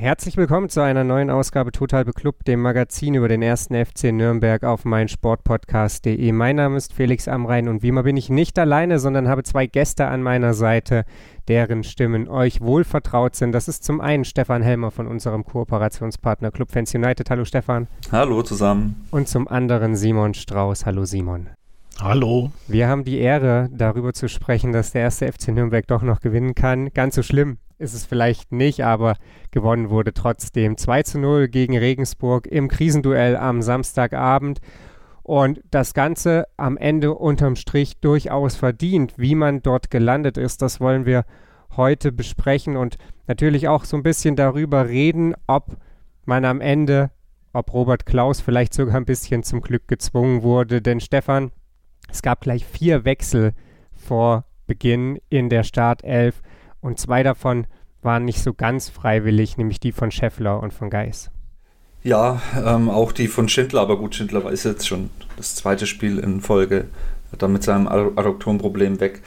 Herzlich willkommen zu einer neuen Ausgabe Total Beklubbt, dem Magazin über den ersten FC Nürnberg auf meinsportpodcast.de. Mein Name ist Felix Amrein und wie immer bin ich nicht alleine, sondern habe zwei Gäste an meiner Seite, deren Stimmen euch wohl vertraut sind. Das ist zum einen Stefan Helmer von unserem Kooperationspartner Club Fans United. Hallo Stefan. Hallo zusammen. Und zum anderen Simon Strauß. Hallo Simon. Hallo. Wir haben die Ehre, darüber zu sprechen, dass der erste FC Nürnberg doch noch gewinnen kann. Ganz so schlimm ist es vielleicht nicht, aber gewonnen wurde trotzdem 2 zu 0 gegen Regensburg im Krisenduell am Samstagabend. Und das Ganze am Ende unterm Strich durchaus verdient. Wie man dort gelandet ist, das wollen wir heute besprechen und natürlich auch so ein bisschen darüber reden, ob man am Ende, ob Robert Klaus vielleicht sogar ein bisschen zum Glück gezwungen wurde. Denn Stefan, es gab gleich vier Wechsel vor Beginn in der Startelf und zwei davon waren nicht so ganz freiwillig, nämlich die von Scheffler und von Geis. Ja, ähm, auch die von Schindler, aber gut, Schindler ist jetzt schon das zweite Spiel in Folge, dann mit seinem Adduktorenproblem weg.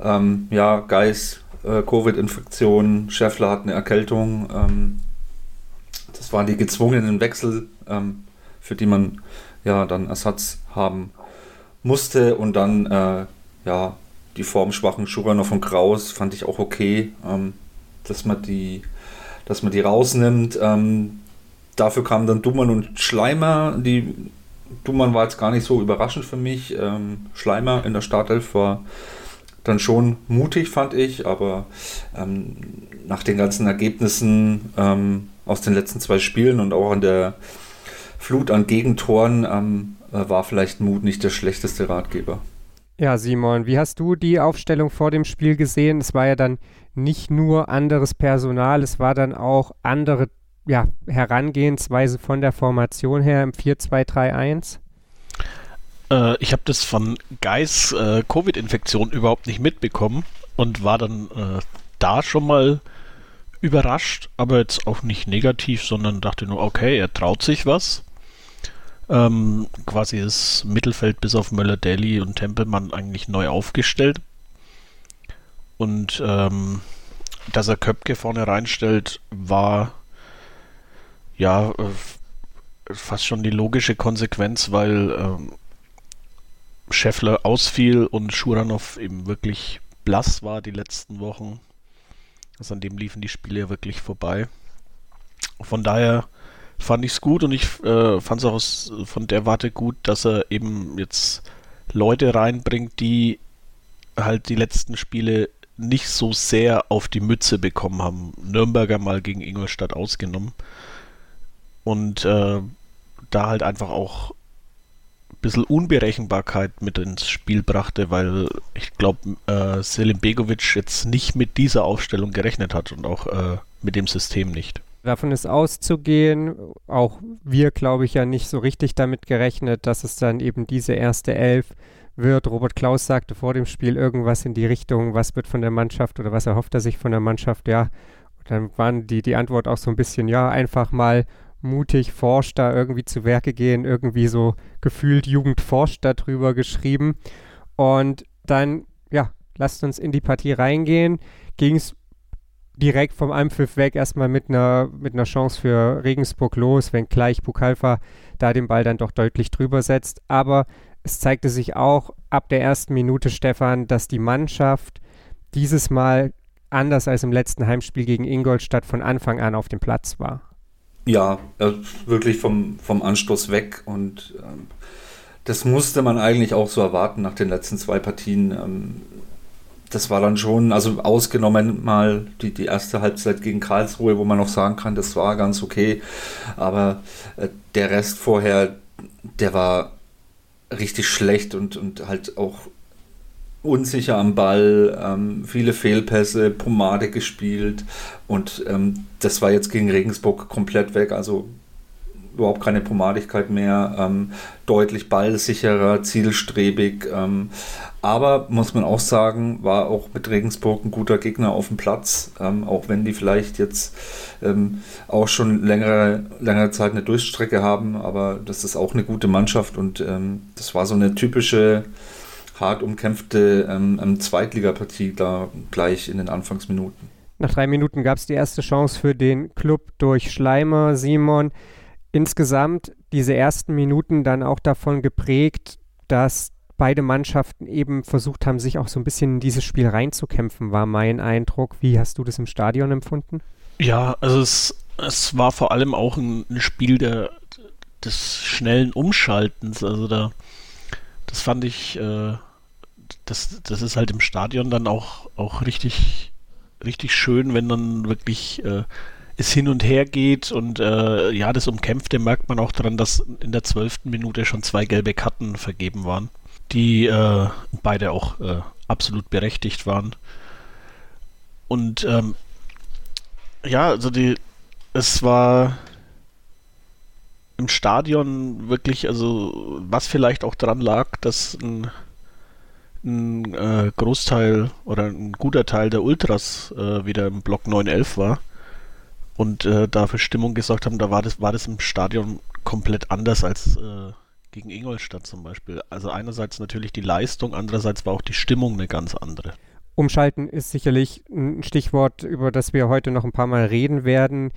Ähm, ja, Geis, äh, Covid-Infektion, Scheffler hat eine Erkältung. Ähm, das waren die gezwungenen Wechsel, ähm, für die man ja dann Ersatz haben musste und dann äh, ja die formschwachen Schuranov und Kraus fand ich auch okay, ähm, dass man die, dass man die rausnimmt. Ähm, dafür kamen dann Dummern und Schleimer. Die Dummern war jetzt gar nicht so überraschend für mich. Ähm, Schleimer in der Startelf war dann schon mutig, fand ich, aber ähm, nach den ganzen Ergebnissen ähm, aus den letzten zwei Spielen und auch an der Flut an Gegentoren ähm, äh, war vielleicht Mut nicht der schlechteste Ratgeber. Ja, Simon, wie hast du die Aufstellung vor dem Spiel gesehen? Es war ja dann nicht nur anderes Personal, es war dann auch andere ja, Herangehensweise von der Formation her im 4-2-3-1. Äh, ich habe das von Geis äh, Covid-Infektion überhaupt nicht mitbekommen und war dann äh, da schon mal überrascht, aber jetzt auch nicht negativ, sondern dachte nur, okay, er traut sich was. Ähm, quasi das Mittelfeld bis auf Möller-Daly und Tempelmann eigentlich neu aufgestellt. Und ähm, dass er Köpke vorne reinstellt, war ja äh, fast schon die logische Konsequenz, weil ähm, Scheffler ausfiel und Schuranov eben wirklich blass war die letzten Wochen. Also an dem liefen die Spiele wirklich vorbei. Von daher fand ich es gut und ich äh, fand es auch aus, von der Warte gut, dass er eben jetzt Leute reinbringt, die halt die letzten Spiele nicht so sehr auf die Mütze bekommen haben. Nürnberger mal gegen Ingolstadt ausgenommen. Und äh, da halt einfach auch ein bisschen Unberechenbarkeit mit ins Spiel brachte, weil ich glaube, äh, Selim Begovic jetzt nicht mit dieser Aufstellung gerechnet hat und auch äh, mit dem System nicht. Davon ist auszugehen, auch wir, glaube ich, ja nicht so richtig damit gerechnet, dass es dann eben diese erste Elf wird. Robert Klaus sagte vor dem Spiel irgendwas in die Richtung, was wird von der Mannschaft oder was erhofft er sich von der Mannschaft, ja. Und dann waren die, die Antwort auch so ein bisschen, ja, einfach mal mutig forscht da irgendwie zu Werke gehen, irgendwie so gefühlt Jugend forscht darüber geschrieben. Und dann, ja, lasst uns in die Partie reingehen. Ging es direkt vom Anpfiff weg erstmal mit einer, mit einer Chance für Regensburg los, wenn gleich Bukalfa da den Ball dann doch deutlich drüber setzt. Aber es zeigte sich auch ab der ersten Minute, Stefan, dass die Mannschaft dieses Mal anders als im letzten Heimspiel gegen Ingolstadt von Anfang an auf dem Platz war. Ja, äh, wirklich vom, vom Anstoß weg und ähm, das musste man eigentlich auch so erwarten nach den letzten zwei Partien. Ähm, das war dann schon, also ausgenommen mal die, die erste Halbzeit gegen Karlsruhe, wo man noch sagen kann, das war ganz okay. Aber äh, der Rest vorher, der war richtig schlecht und, und halt auch unsicher am Ball, ähm, viele Fehlpässe, Pomade gespielt und ähm, das war jetzt gegen Regensburg komplett weg. Also überhaupt keine Pomadigkeit mehr, ähm, deutlich ballsicherer, zielstrebig. Ähm, aber muss man auch sagen, war auch mit Regensburg ein guter Gegner auf dem Platz, ähm, auch wenn die vielleicht jetzt ähm, auch schon längere, längere Zeit eine Durchstrecke haben, aber das ist auch eine gute Mannschaft und ähm, das war so eine typische hart umkämpfte ähm, Zweitligapartie da gleich in den Anfangsminuten. Nach drei Minuten gab es die erste Chance für den Club durch Schleimer, Simon. Insgesamt diese ersten Minuten dann auch davon geprägt, dass beide Mannschaften eben versucht haben, sich auch so ein bisschen in dieses Spiel reinzukämpfen, war mein Eindruck. Wie hast du das im Stadion empfunden? Ja, also es, es war vor allem auch ein, Spiel der, des schnellen Umschaltens. Also da, das fand ich, äh, das, das ist halt im Stadion dann auch, auch richtig, richtig schön, wenn dann wirklich äh, es hin und her geht und äh, ja, das Umkämpfte merkt man auch daran, dass in der zwölften Minute schon zwei gelbe Karten vergeben waren, die äh, beide auch äh, absolut berechtigt waren. Und ähm, ja, also die, es war im Stadion wirklich, also was vielleicht auch daran lag, dass ein ein äh, Großteil oder ein guter Teil der Ultras äh, wieder im Block 911 war und äh, da für Stimmung gesorgt haben, da war das, war das im Stadion komplett anders als äh, gegen Ingolstadt zum Beispiel. Also einerseits natürlich die Leistung, andererseits war auch die Stimmung eine ganz andere. Umschalten ist sicherlich ein Stichwort, über das wir heute noch ein paar Mal reden werden.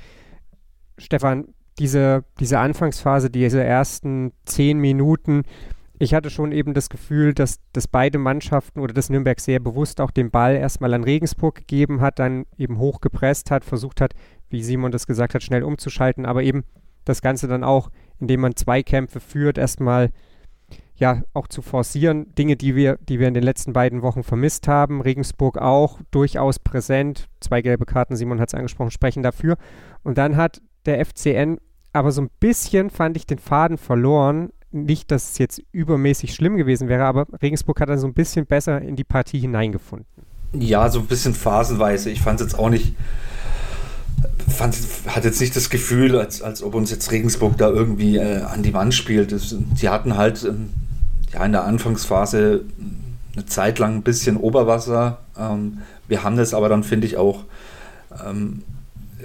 Stefan, diese, diese Anfangsphase, diese ersten zehn Minuten, ich hatte schon eben das Gefühl, dass, dass beide Mannschaften oder dass Nürnberg sehr bewusst auch den Ball erstmal an Regensburg gegeben hat, dann eben hochgepresst hat, versucht hat, wie Simon das gesagt hat, schnell umzuschalten, aber eben das Ganze dann auch, indem man Zweikämpfe führt, erstmal ja auch zu forcieren. Dinge, die wir, die wir in den letzten beiden Wochen vermisst haben. Regensburg auch durchaus präsent. Zwei gelbe Karten, Simon hat es angesprochen, sprechen dafür. Und dann hat der FCN aber so ein bisschen, fand ich, den Faden verloren nicht, dass es jetzt übermäßig schlimm gewesen wäre, aber Regensburg hat dann so ein bisschen besser in die Partie hineingefunden. Ja, so ein bisschen phasenweise. Ich fand es jetzt auch nicht, fand, hat jetzt nicht das Gefühl, als, als ob uns jetzt Regensburg da irgendwie äh, an die Wand spielt. Das, die hatten halt ähm, ja, in der Anfangsphase eine Zeit lang ein bisschen Oberwasser. Ähm, wir haben das aber dann, finde ich, auch ähm,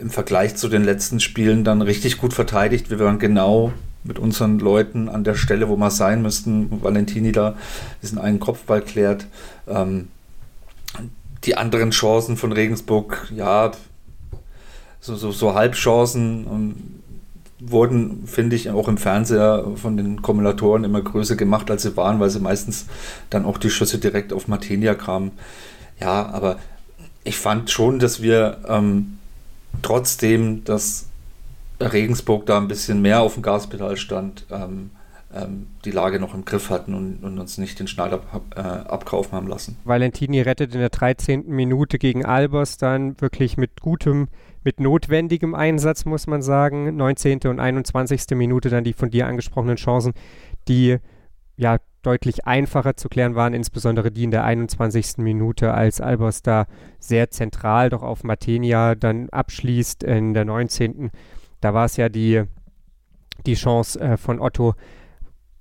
im Vergleich zu den letzten Spielen dann richtig gut verteidigt. Wir waren genau mit unseren Leuten an der Stelle, wo wir sein müssten. Valentini da diesen einen Kopfball klärt. Ähm, die anderen Chancen von Regensburg, ja, so, so, so Halbchancen um, wurden, finde ich, auch im Fernseher von den Kumulatoren immer größer gemacht, als sie waren, weil sie meistens dann auch die Schüsse direkt auf Martinia kamen. Ja, aber ich fand schon, dass wir ähm, trotzdem das Regensburg da ein bisschen mehr auf dem Gaspedal stand, ähm, ähm, die Lage noch im Griff hatten und, und uns nicht den Schneider äh, abkaufen haben lassen. Valentini rettet in der 13. Minute gegen Albers dann wirklich mit gutem, mit notwendigem Einsatz, muss man sagen. 19. und 21. Minute dann die von dir angesprochenen Chancen, die ja deutlich einfacher zu klären waren, insbesondere die in der 21. Minute, als Albers da sehr zentral doch auf Matenia dann abschließt in der 19. Da war es ja die, die Chance äh, von Otto,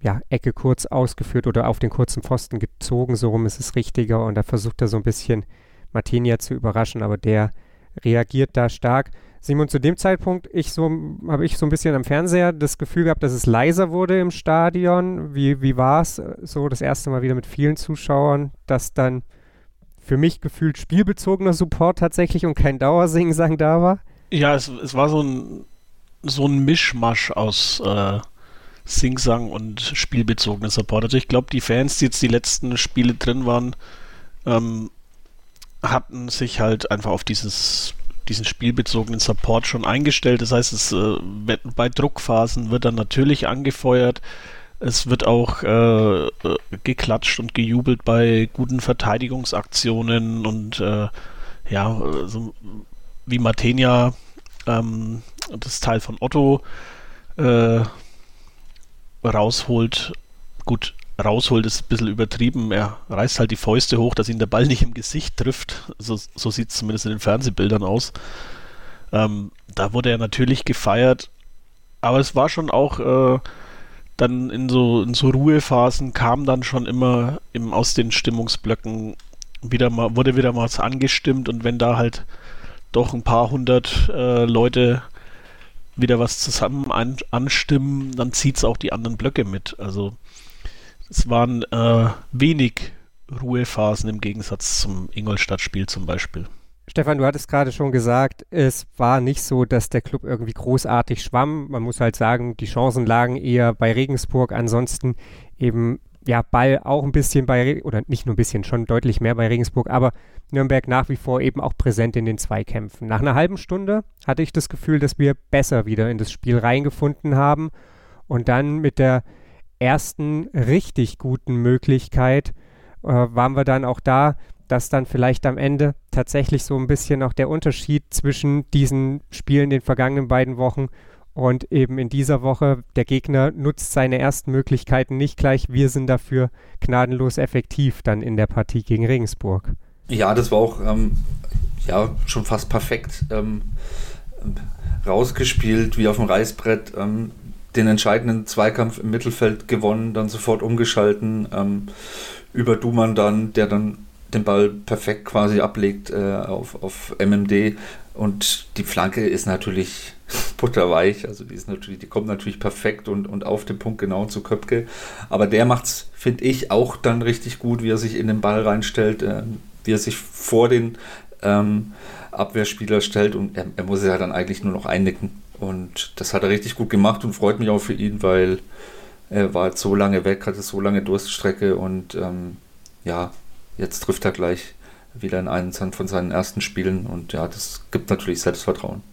ja, Ecke kurz ausgeführt oder auf den kurzen Pfosten gezogen, so rum ist es richtiger. Und da versucht er so ein bisschen Martinia zu überraschen, aber der reagiert da stark. Simon, zu dem Zeitpunkt ich so, habe ich so ein bisschen am Fernseher das Gefühl gehabt, dass es leiser wurde im Stadion. Wie, wie war es äh, so das erste Mal wieder mit vielen Zuschauern, dass dann für mich gefühlt spielbezogener Support tatsächlich und kein Dauersingsang da war? Ja, es, es war so ein so ein Mischmasch aus äh, Singsang und spielbezogenen Support. Also ich glaube, die Fans, die jetzt die letzten Spiele drin waren, ähm, hatten sich halt einfach auf dieses diesen spielbezogenen Support schon eingestellt. Das heißt, es, äh, bei Druckphasen wird dann natürlich angefeuert. Es wird auch äh, geklatscht und gejubelt bei guten Verteidigungsaktionen und äh, ja, so wie Matenia ähm, das Teil von Otto äh, rausholt. Gut, rausholt ist ein bisschen übertrieben. Er reißt halt die Fäuste hoch, dass ihn der Ball nicht im Gesicht trifft. So, so sieht es zumindest in den Fernsehbildern aus. Ähm, da wurde er natürlich gefeiert. aber es war schon auch äh, dann in so, in so Ruhephasen kam dann schon immer im, aus den Stimmungsblöcken wieder mal, wurde wieder mal was angestimmt und wenn da halt doch ein paar hundert äh, Leute wieder was zusammen an, anstimmen, dann zieht es auch die anderen Blöcke mit. Also es waren äh, wenig Ruhephasen im Gegensatz zum Ingolstadt-Spiel zum Beispiel. Stefan, du hattest gerade schon gesagt, es war nicht so, dass der Club irgendwie großartig schwamm. Man muss halt sagen, die Chancen lagen eher bei Regensburg. Ansonsten eben ja, Ball auch ein bisschen bei, oder nicht nur ein bisschen, schon deutlich mehr bei Regensburg, aber Nürnberg nach wie vor eben auch präsent in den Zweikämpfen. Nach einer halben Stunde hatte ich das Gefühl, dass wir besser wieder in das Spiel reingefunden haben und dann mit der ersten richtig guten Möglichkeit äh, waren wir dann auch da, dass dann vielleicht am Ende tatsächlich so ein bisschen auch der Unterschied zwischen diesen Spielen den vergangenen beiden Wochen und eben in dieser Woche, der Gegner nutzt seine ersten Möglichkeiten nicht gleich. Wir sind dafür gnadenlos effektiv dann in der Partie gegen Regensburg. Ja, das war auch ähm, ja, schon fast perfekt ähm, rausgespielt, wie auf dem Reißbrett. Ähm, den entscheidenden Zweikampf im Mittelfeld gewonnen, dann sofort umgeschalten. Ähm, über Duman dann, der dann den Ball perfekt quasi ablegt äh, auf, auf MMD. Und die Flanke ist natürlich butterweich. Also die ist natürlich, die kommt natürlich perfekt und, und auf den Punkt genau zu Köpke. Aber der macht es, finde ich, auch dann richtig gut, wie er sich in den Ball reinstellt, äh, wie er sich vor den ähm, Abwehrspieler stellt und er, er muss ja dann eigentlich nur noch einnicken. Und das hat er richtig gut gemacht und freut mich auch für ihn, weil er war so lange weg, hatte so lange Durststrecke und ähm, ja, jetzt trifft er gleich wieder in einen von seinen ersten Spielen und ja, das gibt natürlich Selbstvertrauen.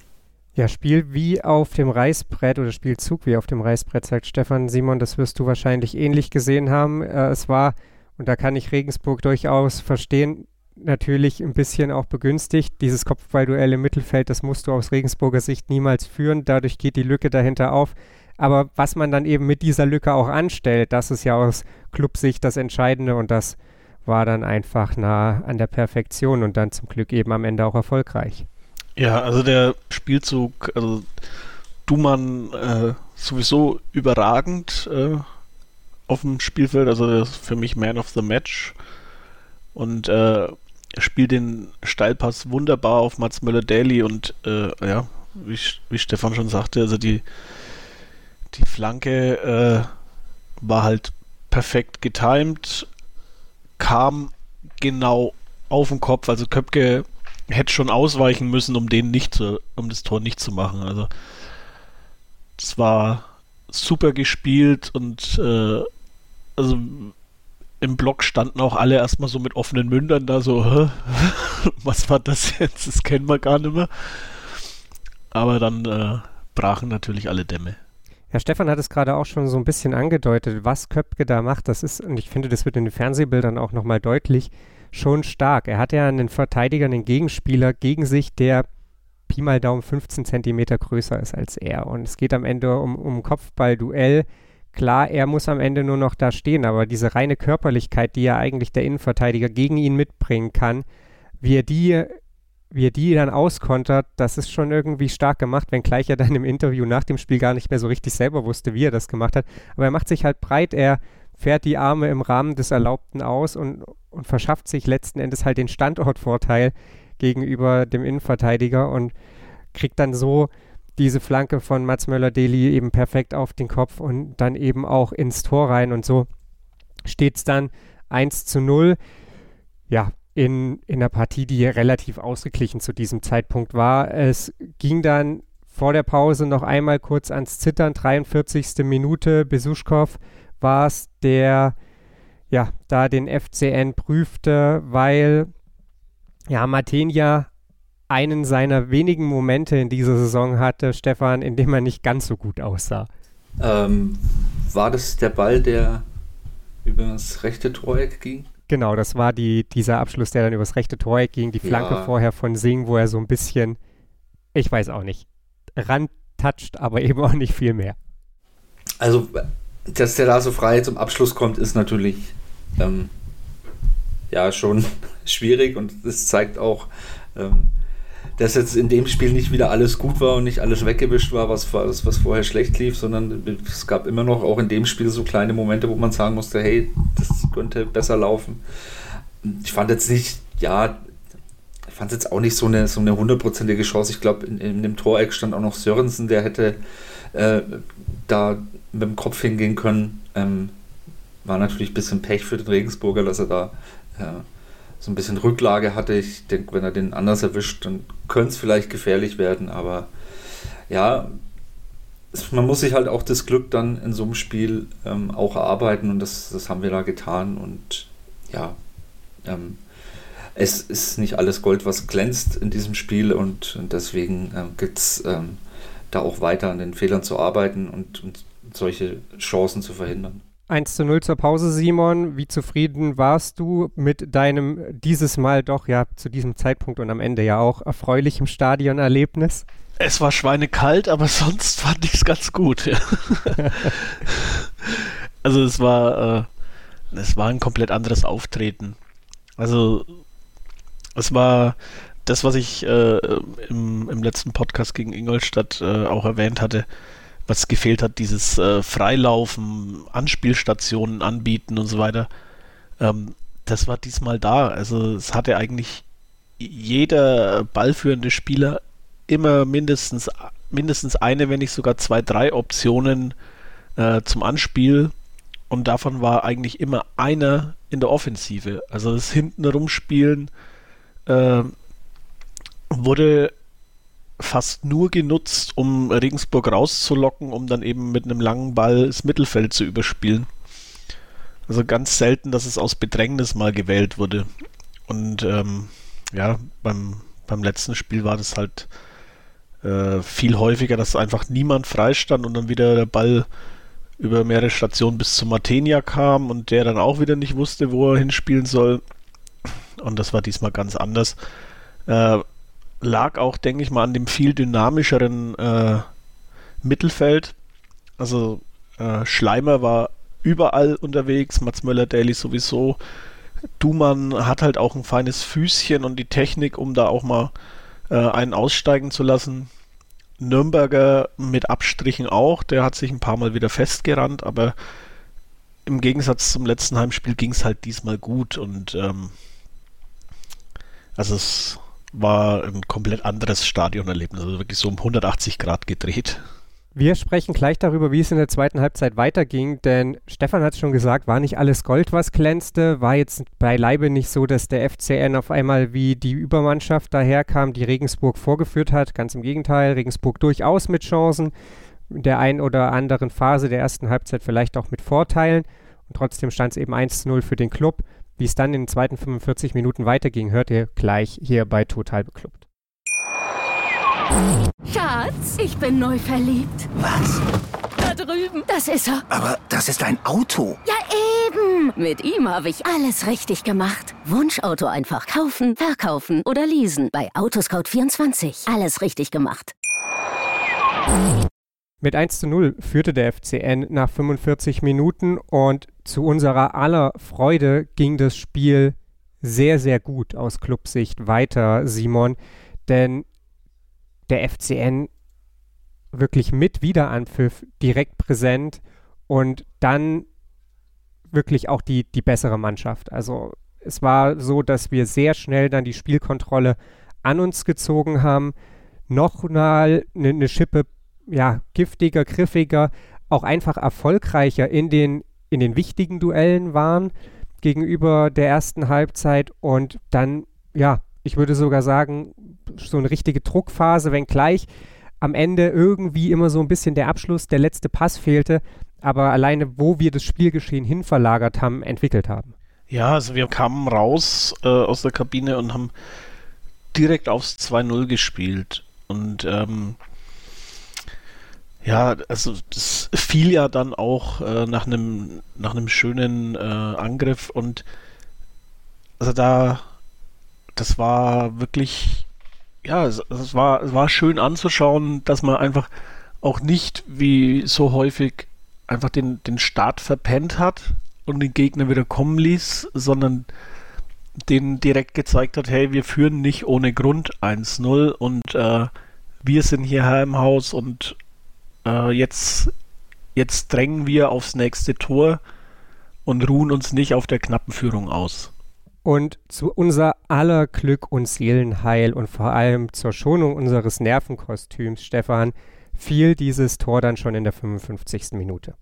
Ja, Spiel wie auf dem Reißbrett oder Spielzug wie auf dem Reißbrett, sagt Stefan Simon, das wirst du wahrscheinlich ähnlich gesehen haben. Äh, es war, und da kann ich Regensburg durchaus verstehen, natürlich ein bisschen auch begünstigt. Dieses Kopfballduell im Mittelfeld, das musst du aus Regensburger Sicht niemals führen. Dadurch geht die Lücke dahinter auf. Aber was man dann eben mit dieser Lücke auch anstellt, das ist ja aus Clubsicht das Entscheidende und das war dann einfach nah an der Perfektion und dann zum Glück eben am Ende auch erfolgreich. Ja, also der Spielzug, also Dumann äh, sowieso überragend äh, auf dem Spielfeld, also für mich Man of the Match und äh, spielt den Steilpass wunderbar auf Mats Möller-Daly und äh, ja, wie, wie Stefan schon sagte, also die, die Flanke äh, war halt perfekt getimed, kam genau auf den Kopf, also Köpke hätte schon ausweichen müssen, um den nicht zu, um das Tor nicht zu machen. Also es war super gespielt und äh, also im Block standen auch alle erstmal so mit offenen Mündern da so, Hä? was war das jetzt? Das kennen wir gar nicht mehr. Aber dann äh, brachen natürlich alle Dämme. Ja, Stefan hat es gerade auch schon so ein bisschen angedeutet, was Köpke da macht. Das ist, und ich finde, das wird in den Fernsehbildern auch nochmal deutlich, schon stark. Er hat ja einen Verteidiger, einen Gegenspieler gegen sich, der Pi mal Daumen 15 Zentimeter größer ist als er. Und es geht am Ende um, um Kopfball-Duell. Klar, er muss am Ende nur noch da stehen, aber diese reine Körperlichkeit, die ja eigentlich der Innenverteidiger gegen ihn mitbringen kann, wie er die, wie er die dann auskontert, das ist schon irgendwie stark gemacht, wenngleich er dann im Interview nach dem Spiel gar nicht mehr so richtig selber wusste, wie er das gemacht hat. Aber er macht sich halt breit, er fährt die Arme im Rahmen des Erlaubten aus und, und verschafft sich letzten Endes halt den Standortvorteil gegenüber dem Innenverteidiger und kriegt dann so diese Flanke von Mats Möller-Deli eben perfekt auf den Kopf und dann eben auch ins Tor rein und so steht es dann 1 zu 0. Ja, in, in einer Partie, die relativ ausgeglichen zu diesem Zeitpunkt war. Es ging dann vor der Pause noch einmal kurz ans Zittern, 43. Minute. Besuschkow war es, der ja da den FCN prüfte, weil ja Martenia einen seiner wenigen Momente in dieser Saison hatte, Stefan, in dem er nicht ganz so gut aussah. Ähm, war das der Ball, der über das rechte Toreck ging? Genau, das war die, dieser Abschluss, der dann übers rechte Toreck ging. Die Flanke ja. vorher von Singh, wo er so ein bisschen, ich weiß auch nicht, randtatscht, aber eben auch nicht viel mehr. Also dass der da so frei zum Abschluss kommt, ist natürlich ähm, ja schon schwierig und es zeigt auch, ähm, dass jetzt in dem Spiel nicht wieder alles gut war und nicht alles weggewischt war, was, was, was vorher schlecht lief, sondern es gab immer noch auch in dem Spiel so kleine Momente, wo man sagen musste, hey, das könnte besser laufen. Ich fand jetzt nicht, ja, ich fand jetzt auch nicht so eine so eine hundertprozentige Chance. Ich glaube, in, in, dem Toreck stand auch noch Sörensen, der hätte äh, da mit dem Kopf hingehen können. Ähm, war natürlich ein bisschen Pech für den Regensburger, dass er da äh, so ein bisschen Rücklage hatte. Ich denke, wenn er den anders erwischt, dann könnte es vielleicht gefährlich werden. Aber ja, man muss sich halt auch das Glück dann in so einem Spiel ähm, auch erarbeiten und das, das haben wir da getan. Und ja, ähm, es ist nicht alles Gold, was glänzt in diesem Spiel und, und deswegen ähm, gibt es ähm, da auch weiter an den Fehlern zu arbeiten und, und solche Chancen zu verhindern. 1 zu 0 zur Pause, Simon. Wie zufrieden warst du mit deinem dieses Mal doch ja zu diesem Zeitpunkt und am Ende ja auch erfreulichem Stadionerlebnis? Es war schweinekalt, aber sonst fand ich es ganz gut. Ja. also es war, äh, es war ein komplett anderes Auftreten. Also es war das, was ich äh, im, im letzten Podcast gegen Ingolstadt äh, auch erwähnt hatte was gefehlt hat, dieses äh, Freilaufen, Anspielstationen anbieten und so weiter. Ähm, das war diesmal da. Also es hatte eigentlich jeder ballführende Spieler immer mindestens, mindestens eine, wenn nicht sogar zwei, drei Optionen äh, zum Anspiel. Und davon war eigentlich immer einer in der Offensive. Also das Hintenrumspielen äh, wurde fast nur genutzt, um Regensburg rauszulocken, um dann eben mit einem langen Ball das Mittelfeld zu überspielen. Also ganz selten, dass es aus Bedrängnis mal gewählt wurde. Und ähm, ja, beim, beim letzten Spiel war das halt äh, viel häufiger, dass einfach niemand freistand und dann wieder der Ball über mehrere Stationen bis zu Matenia kam und der dann auch wieder nicht wusste, wo er hinspielen soll. Und das war diesmal ganz anders. Äh, lag auch, denke ich mal, an dem viel dynamischeren äh, Mittelfeld. Also äh, Schleimer war überall unterwegs, Mats Möller-Daly sowieso. Dumann hat halt auch ein feines Füßchen und die Technik, um da auch mal äh, einen aussteigen zu lassen. Nürnberger mit Abstrichen auch, der hat sich ein paar Mal wieder festgerannt, aber im Gegensatz zum letzten Heimspiel ging es halt diesmal gut und ähm, also es war ein komplett anderes Stadionerlebnis, also wirklich so um 180 Grad gedreht. Wir sprechen gleich darüber, wie es in der zweiten Halbzeit weiterging, denn Stefan hat es schon gesagt, war nicht alles Gold, was glänzte, war jetzt beileibe nicht so, dass der FCN auf einmal wie die Übermannschaft daherkam, die Regensburg vorgeführt hat. Ganz im Gegenteil, Regensburg durchaus mit Chancen, in der einen oder anderen Phase der ersten Halbzeit vielleicht auch mit Vorteilen. Und trotzdem stand es eben 1-0 für den Club. Wie es dann in den zweiten 45 Minuten weiterging, hört ihr gleich hier bei Total Beklubbt. Schatz, ich bin neu verliebt. Was? Da drüben. Das ist er. Aber das ist ein Auto. Ja, eben. Mit ihm habe ich alles richtig gemacht. Wunschauto einfach kaufen, verkaufen oder leasen. Bei Autoscout24. Alles richtig gemacht. Mit 1 zu 0 führte der FCN nach 45 Minuten und zu unserer aller Freude ging das Spiel sehr, sehr gut aus Clubsicht weiter, Simon. Denn der FCN wirklich mit Wiederanpfiff direkt präsent und dann wirklich auch die, die bessere Mannschaft. Also es war so, dass wir sehr schnell dann die Spielkontrolle an uns gezogen haben, noch mal eine, eine Schippe ja, giftiger, griffiger, auch einfach erfolgreicher in den, in den wichtigen Duellen waren gegenüber der ersten Halbzeit und dann, ja, ich würde sogar sagen, so eine richtige Druckphase, wenngleich am Ende irgendwie immer so ein bisschen der Abschluss, der letzte Pass fehlte, aber alleine, wo wir das Spielgeschehen hinverlagert haben, entwickelt haben. Ja, also wir kamen raus äh, aus der Kabine und haben direkt aufs 2-0 gespielt. Und ähm, ja, also das fiel ja dann auch äh, nach einem nach einem schönen äh, Angriff und also da das war wirklich ja, es, es, war es war schön anzuschauen, dass man einfach auch nicht wie so häufig einfach den den Start verpennt hat und den Gegner wieder kommen ließ, sondern denen direkt gezeigt hat, hey, wir führen nicht ohne Grund 1-0 und äh, wir sind hierher im Haus und äh, jetzt, jetzt drängen wir aufs nächste Tor und ruhen uns nicht auf der knappen Führung aus. Und zu unser aller Glück und Seelenheil und vor allem zur Schonung unseres Nervenkostüms, Stefan, fiel dieses Tor dann schon in der 55. Minute.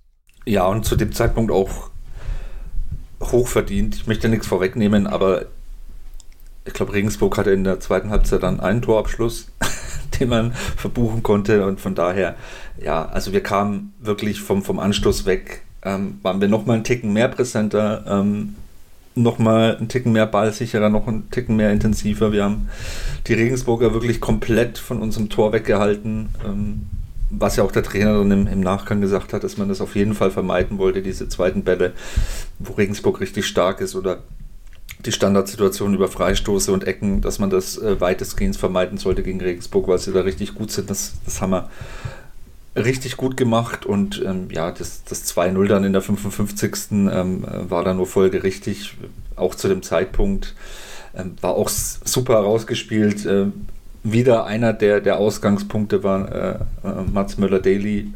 Ja, und zu dem Zeitpunkt auch hochverdient. Ich möchte nichts vorwegnehmen, aber ich glaube, Regensburg hatte in der zweiten Halbzeit dann einen Torabschluss, den man verbuchen konnte. Und von daher, ja, also wir kamen wirklich vom, vom Anstoß weg. Ähm, waren wir nochmal einen Ticken mehr präsenter, ähm, nochmal einen Ticken mehr ballsicherer, noch einen Ticken mehr intensiver. Wir haben die Regensburger wirklich komplett von unserem Tor weggehalten. Ähm, was ja auch der Trainer dann im, im, Nachgang gesagt hat, dass man das auf jeden Fall vermeiden wollte, diese zweiten Bälle, wo Regensburg richtig stark ist oder die Standardsituation über Freistoße und Ecken, dass man das äh, weitestgehend vermeiden sollte gegen Regensburg, weil sie da richtig gut sind. Das, das haben wir richtig gut gemacht und ähm, ja, das, das 2-0 dann in der 55. Ähm, war dann nur folgerichtig, auch zu dem Zeitpunkt. Ähm, war auch super rausgespielt. Ähm, wieder einer der, der Ausgangspunkte war äh, äh, Mats Möller-Daly.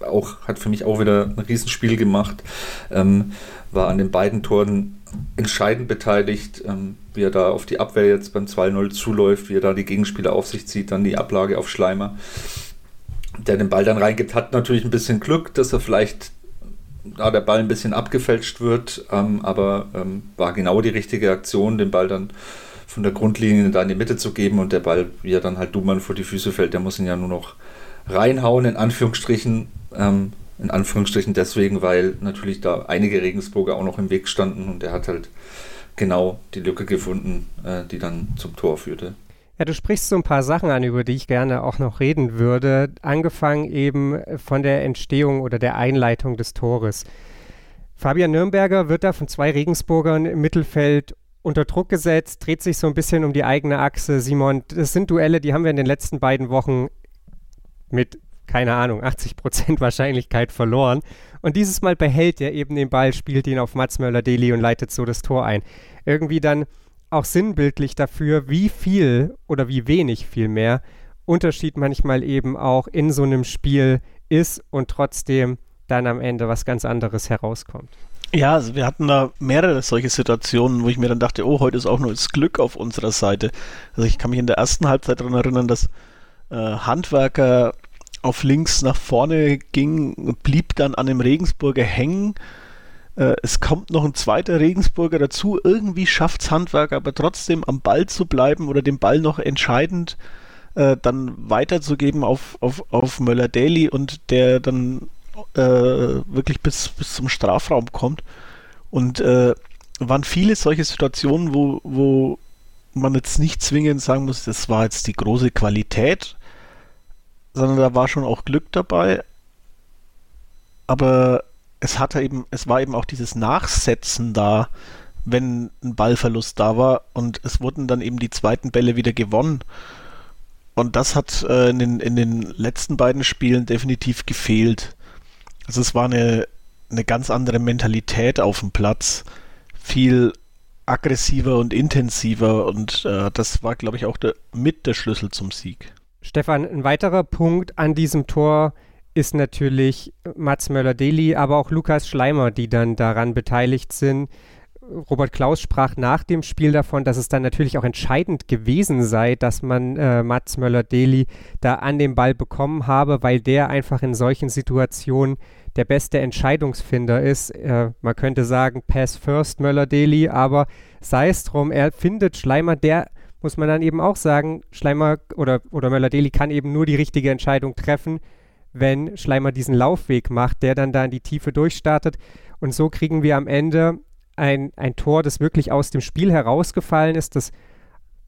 Auch, hat für mich auch wieder ein Riesenspiel gemacht. Ähm, war an den beiden Toren entscheidend beteiligt, ähm, wie er da auf die Abwehr jetzt beim 2-0 zuläuft, wie er da die Gegenspieler auf sich zieht, dann die Ablage auf Schleimer, der den Ball dann reingibt, hat natürlich ein bisschen Glück, dass er vielleicht da der Ball ein bisschen abgefälscht wird, ähm, aber ähm, war genau die richtige Aktion, den Ball dann von der Grundlinie da in die Mitte zu geben und der Ball, wie er dann halt Dumann vor die Füße fällt, der muss ihn ja nur noch reinhauen, in Anführungsstrichen. Ähm, in Anführungsstrichen deswegen, weil natürlich da einige Regensburger auch noch im Weg standen und er hat halt genau die Lücke gefunden, äh, die dann zum Tor führte. Ja, du sprichst so ein paar Sachen an, über die ich gerne auch noch reden würde. Angefangen eben von der Entstehung oder der Einleitung des Tores. Fabian Nürnberger wird da von zwei Regensburgern im Mittelfeld unter Druck gesetzt, dreht sich so ein bisschen um die eigene Achse. Simon, das sind Duelle, die haben wir in den letzten beiden Wochen mit, keine Ahnung, 80% Wahrscheinlichkeit verloren. Und dieses Mal behält er eben den Ball, spielt ihn auf Mats Möller-Deli und leitet so das Tor ein. Irgendwie dann auch sinnbildlich dafür, wie viel oder wie wenig vielmehr Unterschied manchmal eben auch in so einem Spiel ist und trotzdem dann am Ende was ganz anderes herauskommt. Ja, also wir hatten da mehrere solche Situationen, wo ich mir dann dachte, oh, heute ist auch nur das Glück auf unserer Seite. Also ich kann mich in der ersten Halbzeit daran erinnern, dass äh, Handwerker auf links nach vorne ging, blieb dann an dem Regensburger hängen. Äh, es kommt noch ein zweiter Regensburger dazu. Irgendwie schafft es Handwerker aber trotzdem am Ball zu bleiben oder den Ball noch entscheidend äh, dann weiterzugeben auf, auf, auf Möller-Daly und der dann äh, wirklich bis, bis zum Strafraum kommt. Und äh, waren viele solche Situationen, wo, wo man jetzt nicht zwingend sagen muss, das war jetzt die große Qualität, sondern da war schon auch Glück dabei. Aber es hatte eben, es war eben auch dieses Nachsetzen da, wenn ein Ballverlust da war und es wurden dann eben die zweiten Bälle wieder gewonnen. Und das hat äh, in, den, in den letzten beiden Spielen definitiv gefehlt. Also es war eine, eine ganz andere Mentalität auf dem Platz. Viel aggressiver und intensiver und äh, das war, glaube ich, auch der, mit der Schlüssel zum Sieg. Stefan, ein weiterer Punkt an diesem Tor ist natürlich Mats Möller-Deli, aber auch Lukas Schleimer, die dann daran beteiligt sind. Robert Klaus sprach nach dem Spiel davon, dass es dann natürlich auch entscheidend gewesen sei, dass man äh, Mats Möller-Deli da an den Ball bekommen habe, weil der einfach in solchen Situationen der beste Entscheidungsfinder ist. Äh, man könnte sagen, Pass First Möller-Deli, aber sei es drum, er findet Schleimer, der muss man dann eben auch sagen, Schleimer oder, oder Möller-Deli kann eben nur die richtige Entscheidung treffen, wenn Schleimer diesen Laufweg macht, der dann da in die Tiefe durchstartet. Und so kriegen wir am Ende ein, ein Tor, das wirklich aus dem Spiel herausgefallen ist, das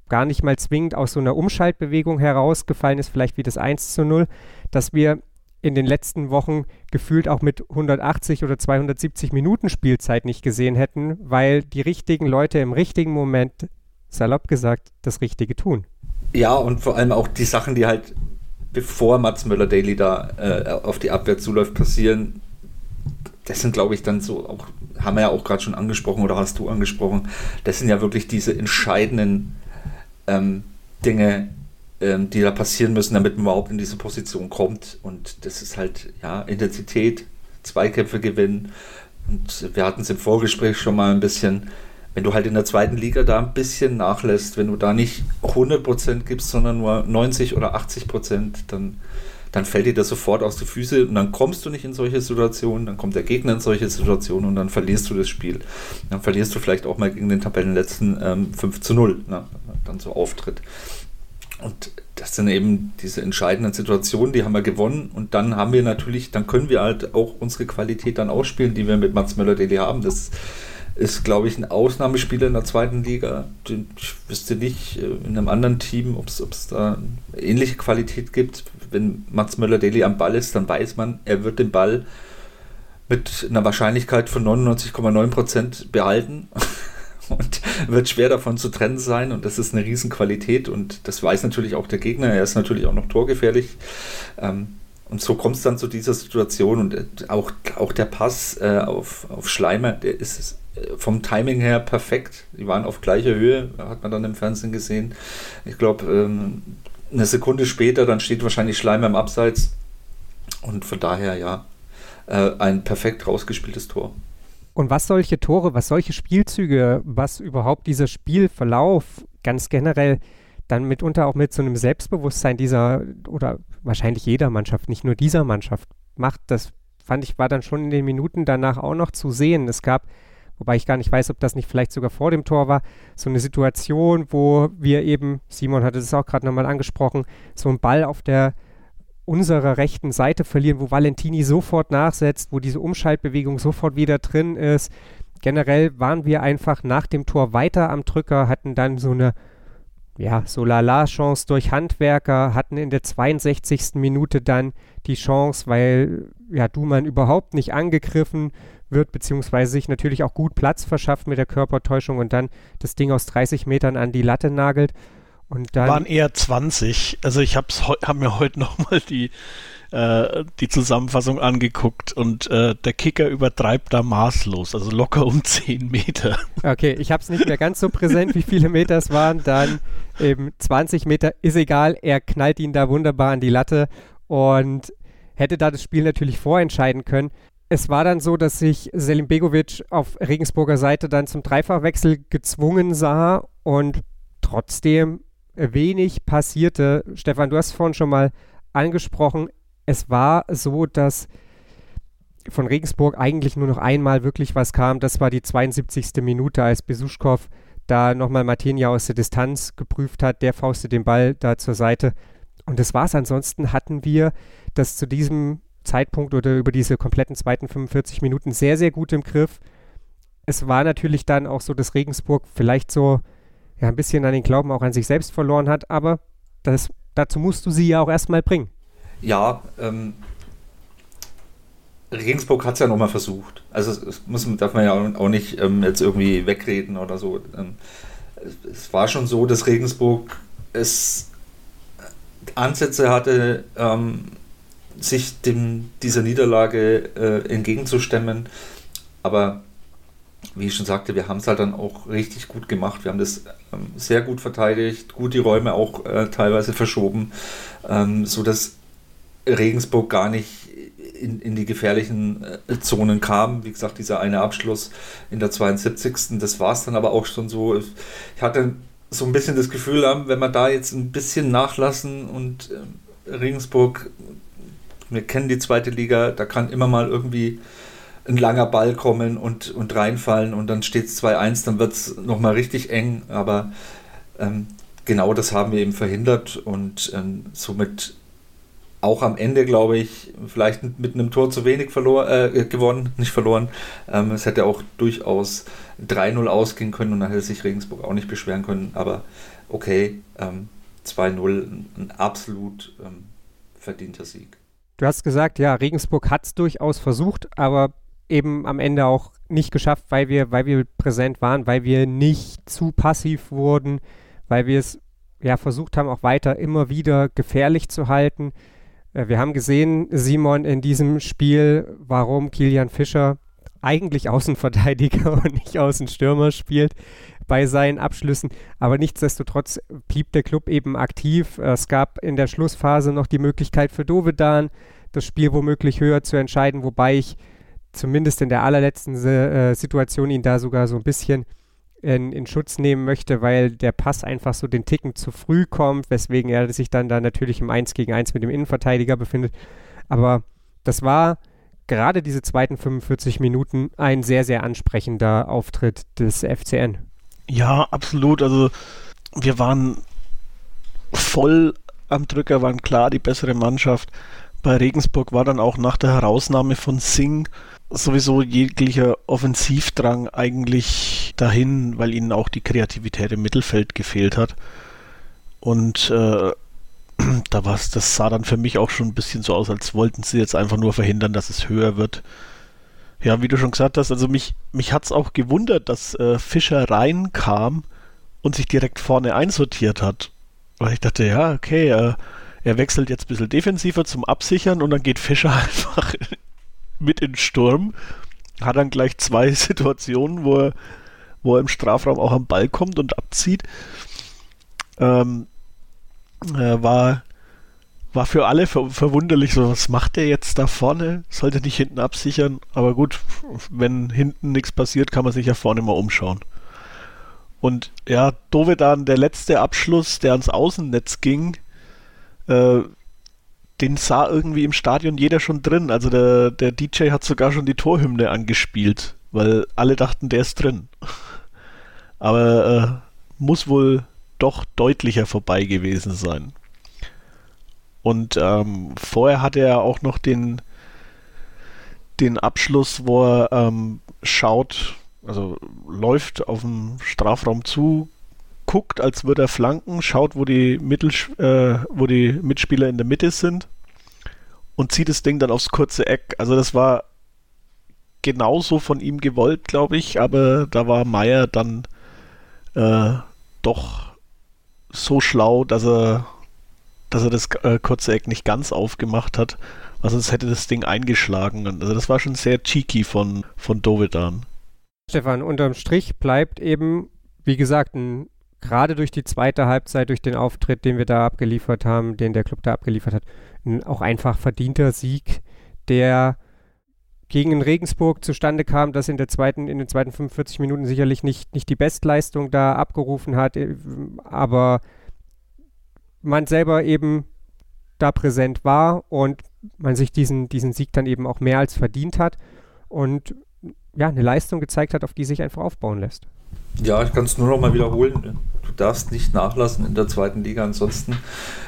gar nicht mal zwingend aus so einer Umschaltbewegung herausgefallen ist, vielleicht wie das 1 zu 0, dass wir in den letzten Wochen gefühlt auch mit 180 oder 270 Minuten Spielzeit nicht gesehen hätten, weil die richtigen Leute im richtigen Moment, salopp gesagt, das Richtige tun. Ja, und vor allem auch die Sachen, die halt bevor Mats Müller-Daly da äh, auf die Abwehr zuläuft, passieren, das sind, glaube ich, dann so auch, haben wir ja auch gerade schon angesprochen oder hast du angesprochen, das sind ja wirklich diese entscheidenden ähm, Dinge, ähm, die da passieren müssen, damit man überhaupt in diese Position kommt. Und das ist halt, ja, Intensität, Zweikämpfe gewinnen. Und wir hatten es im Vorgespräch schon mal ein bisschen, wenn du halt in der zweiten Liga da ein bisschen nachlässt, wenn du da nicht 100% gibst, sondern nur 90 oder 80%, dann, dann fällt dir das sofort aus die Füße und dann kommst du nicht in solche Situationen, dann kommt der Gegner in solche Situationen und dann verlierst du das Spiel. Dann verlierst du vielleicht auch mal gegen den Tabellenletzten ähm, 5 zu 0, ne, dann so auftritt. Und das sind eben diese entscheidenden Situationen, die haben wir gewonnen. Und dann haben wir natürlich, dann können wir halt auch unsere Qualität dann ausspielen, die wir mit Mats Möller-Deli haben. Das ist, glaube ich, ein Ausnahmespieler in der zweiten Liga. Ich wüsste nicht äh, in einem anderen Team, ob es da ähnliche Qualität gibt. Wenn Mats Möller-Deli am Ball ist, dann weiß man, er wird den Ball mit einer Wahrscheinlichkeit von 99,9 Prozent behalten. und wird schwer davon zu trennen sein und das ist eine Riesenqualität und das weiß natürlich auch der Gegner. Er ist natürlich auch noch torgefährlich. Ähm, und so kommt es dann zu dieser Situation und äh, auch, auch der Pass äh, auf, auf Schleimer, der ist vom Timing her perfekt. Die waren auf gleicher Höhe, hat man dann im Fernsehen gesehen. Ich glaube, ähm, eine Sekunde später, dann steht wahrscheinlich Schleimer im Abseits und von daher ja, äh, ein perfekt rausgespieltes Tor. Und was solche Tore, was solche Spielzüge, was überhaupt dieser Spielverlauf ganz generell dann mitunter auch mit so einem Selbstbewusstsein dieser oder wahrscheinlich jeder Mannschaft, nicht nur dieser Mannschaft macht, das fand ich, war dann schon in den Minuten danach auch noch zu sehen. Es gab, wobei ich gar nicht weiß, ob das nicht vielleicht sogar vor dem Tor war, so eine Situation, wo wir eben, Simon hatte es auch gerade nochmal angesprochen, so einen Ball auf der unserer rechten Seite verlieren, wo Valentini sofort nachsetzt, wo diese Umschaltbewegung sofort wieder drin ist. Generell waren wir einfach nach dem Tor weiter am Drücker, hatten dann so eine ja, so Lala-Chance durch Handwerker, hatten in der 62. Minute dann die Chance, weil ja Duman überhaupt nicht angegriffen wird, beziehungsweise sich natürlich auch gut Platz verschafft mit der Körpertäuschung und dann das Ding aus 30 Metern an die Latte nagelt. Und dann waren eher 20. Also ich habe hab mir heute nochmal die, äh, die Zusammenfassung angeguckt und äh, der Kicker übertreibt da maßlos, also locker um 10 Meter. Okay, ich habe es nicht mehr ganz so präsent, wie viele Meter es waren. Dann eben 20 Meter, ist egal, er knallt ihn da wunderbar an die Latte und hätte da das Spiel natürlich vorentscheiden können. Es war dann so, dass sich Selim Begovic auf Regensburger Seite dann zum Dreifachwechsel gezwungen sah und trotzdem wenig passierte. Stefan, du hast vorhin schon mal angesprochen, es war so, dass von Regensburg eigentlich nur noch einmal wirklich was kam. Das war die 72. Minute, als Besuschkow da nochmal Martinia aus der Distanz geprüft hat. Der faustet den Ball da zur Seite. Und das war's. Ansonsten hatten wir das zu diesem Zeitpunkt oder über diese kompletten zweiten 45 Minuten sehr, sehr gut im Griff. Es war natürlich dann auch so, dass Regensburg vielleicht so ja ein bisschen an den Glauben auch an sich selbst verloren hat, aber das, dazu musst du sie ja auch erstmal bringen. Ja, ähm, Regensburg hat es ja nochmal versucht. Also es, muss, darf man ja auch nicht ähm, jetzt irgendwie wegreden oder so. Ähm, es, es, war schon so, dass Regensburg es Ansätze hatte, ähm, sich dem, dieser Niederlage äh, entgegenzustemmen. Aber wie ich schon sagte, wir haben es halt dann auch richtig gut gemacht. Wir haben das ähm, sehr gut verteidigt, gut die Räume auch äh, teilweise verschoben, ähm, sodass Regensburg gar nicht in, in die gefährlichen äh, Zonen kam. Wie gesagt, dieser eine Abschluss in der 72. Das war es dann aber auch schon so. Ich hatte so ein bisschen das Gefühl, wenn wir da jetzt ein bisschen nachlassen und äh, Regensburg, wir kennen die zweite Liga, da kann immer mal irgendwie ein langer Ball kommen und, und reinfallen und dann steht es 2-1, dann wird es nochmal richtig eng, aber ähm, genau das haben wir eben verhindert und ähm, somit auch am Ende, glaube ich, vielleicht mit einem Tor zu wenig verlor, äh, gewonnen, nicht verloren. Ähm, es hätte auch durchaus 3-0 ausgehen können und dann hätte sich Regensburg auch nicht beschweren können, aber okay, ähm, 2-0, ein absolut ähm, verdienter Sieg. Du hast gesagt, ja, Regensburg hat es durchaus versucht, aber eben am Ende auch nicht geschafft, weil wir, weil wir präsent waren, weil wir nicht zu passiv wurden, weil wir es ja versucht haben, auch weiter immer wieder gefährlich zu halten. Äh, wir haben gesehen, Simon, in diesem Spiel, warum Kilian Fischer eigentlich Außenverteidiger und nicht Außenstürmer spielt bei seinen Abschlüssen. Aber nichtsdestotrotz blieb der Club eben aktiv. Es gab in der Schlussphase noch die Möglichkeit für Dovedan, das Spiel womöglich höher zu entscheiden, wobei ich zumindest in der allerletzten äh, Situation ihn da sogar so ein bisschen in, in, Schutz nehmen möchte, weil der Pass einfach so den Ticken zu früh kommt, weswegen er sich dann da natürlich im 1 gegen 1 mit dem Innenverteidiger befindet. Aber das war gerade diese zweiten 45 Minuten ein sehr, sehr ansprechender Auftritt des FCN. Ja, absolut. Also wir waren voll am Drücker, waren klar die bessere Mannschaft. Bei Regensburg war dann auch nach der Herausnahme von Singh sowieso jeglicher Offensivdrang eigentlich dahin, weil ihnen auch die Kreativität im Mittelfeld gefehlt hat. Und äh, da war das sah dann für mich auch schon ein bisschen so aus, als wollten sie jetzt einfach nur verhindern, dass es höher wird. Ja, wie du schon gesagt hast, also mich, mich hat es auch gewundert, dass äh, Fischer reinkam und sich direkt vorne einsortiert hat. Weil ich dachte, ja, okay, äh, er wechselt jetzt ein bisschen defensiver zum Absichern und dann geht Fischer einfach mit in Sturm. Hat dann gleich zwei Situationen, wo er, wo er im Strafraum auch am Ball kommt und abzieht. Ähm, äh, war, war für alle ver verwunderlich, so was macht der jetzt da vorne? Sollte nicht hinten absichern, aber gut, wenn hinten nichts passiert, kann man sich ja vorne mal umschauen. Und ja, Dovedan, der letzte Abschluss, der ans Außennetz ging, äh, den sah irgendwie im Stadion jeder schon drin. Also der, der DJ hat sogar schon die Torhymne angespielt, weil alle dachten, der ist drin. Aber äh, muss wohl doch deutlicher vorbei gewesen sein. Und ähm, vorher hatte er auch noch den, den Abschluss, wo er ähm, schaut, also läuft auf dem Strafraum zu, guckt, als würde er flanken, schaut, wo die, Mittel, äh, wo die Mitspieler in der Mitte sind und zieht das Ding dann aufs kurze Eck. Also das war genauso von ihm gewollt, glaube ich, aber da war Meier dann äh, doch so schlau, dass er, dass er das äh, kurze Eck nicht ganz aufgemacht hat, weil sonst hätte das Ding eingeschlagen. Also das war schon sehr cheeky von, von Dovedan. Stefan, unterm Strich bleibt eben, wie gesagt, ein, gerade durch die zweite Halbzeit, durch den Auftritt, den wir da abgeliefert haben, den der Club da abgeliefert hat, ein auch einfach verdienter Sieg, der gegen Regensburg zustande kam, das in der zweiten, in den zweiten 45 Minuten sicherlich nicht, nicht die Bestleistung da abgerufen hat, äh, aber man selber eben da präsent war und man sich diesen, diesen Sieg dann eben auch mehr als verdient hat und ja, eine Leistung gezeigt hat, auf die sich einfach aufbauen lässt. Ja, ich kann es nur noch mal wiederholen. Du darfst nicht nachlassen in der zweiten Liga, ansonsten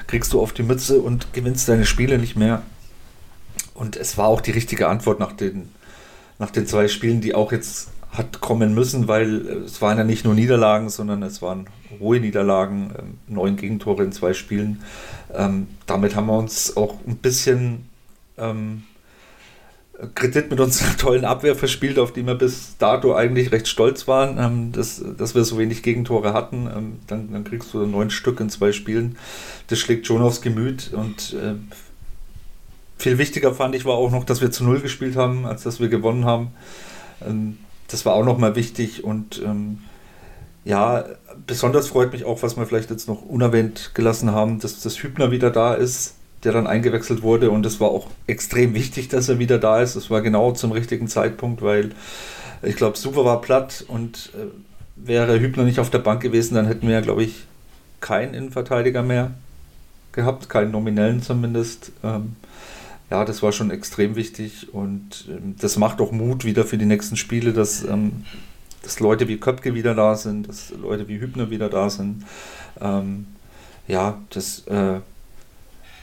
kriegst du auf die Mütze und gewinnst deine Spiele nicht mehr. Und es war auch die richtige Antwort nach den, nach den zwei Spielen, die auch jetzt hat kommen müssen, weil es waren ja nicht nur Niederlagen, sondern es waren hohe Niederlagen, ähm, neun Gegentore in zwei Spielen. Ähm, damit haben wir uns auch ein bisschen ähm, Kredit mit unserer tollen Abwehr verspielt, auf die wir bis dato eigentlich recht stolz waren, ähm, dass, dass wir so wenig Gegentore hatten. Ähm, dann, dann, kriegst du neun Stück in zwei Spielen. Das schlägt schon aufs Gemüt und äh, viel wichtiger fand ich war auch noch, dass wir zu Null gespielt haben, als dass wir gewonnen haben. Ähm, das war auch nochmal wichtig und ähm, ja, besonders freut mich auch, was wir vielleicht jetzt noch unerwähnt gelassen haben, dass das Hübner wieder da ist, der dann eingewechselt wurde und es war auch extrem wichtig, dass er wieder da ist. Es war genau zum richtigen Zeitpunkt, weil ich glaube, Super war platt und äh, wäre Hübner nicht auf der Bank gewesen, dann hätten wir ja, glaube ich, keinen Innenverteidiger mehr gehabt, keinen nominellen zumindest. Ähm, ja, das war schon extrem wichtig und ähm, das macht auch Mut wieder für die nächsten Spiele, dass, ähm, dass Leute wie Köpke wieder da sind, dass Leute wie Hübner wieder da sind. Ähm, ja, das äh,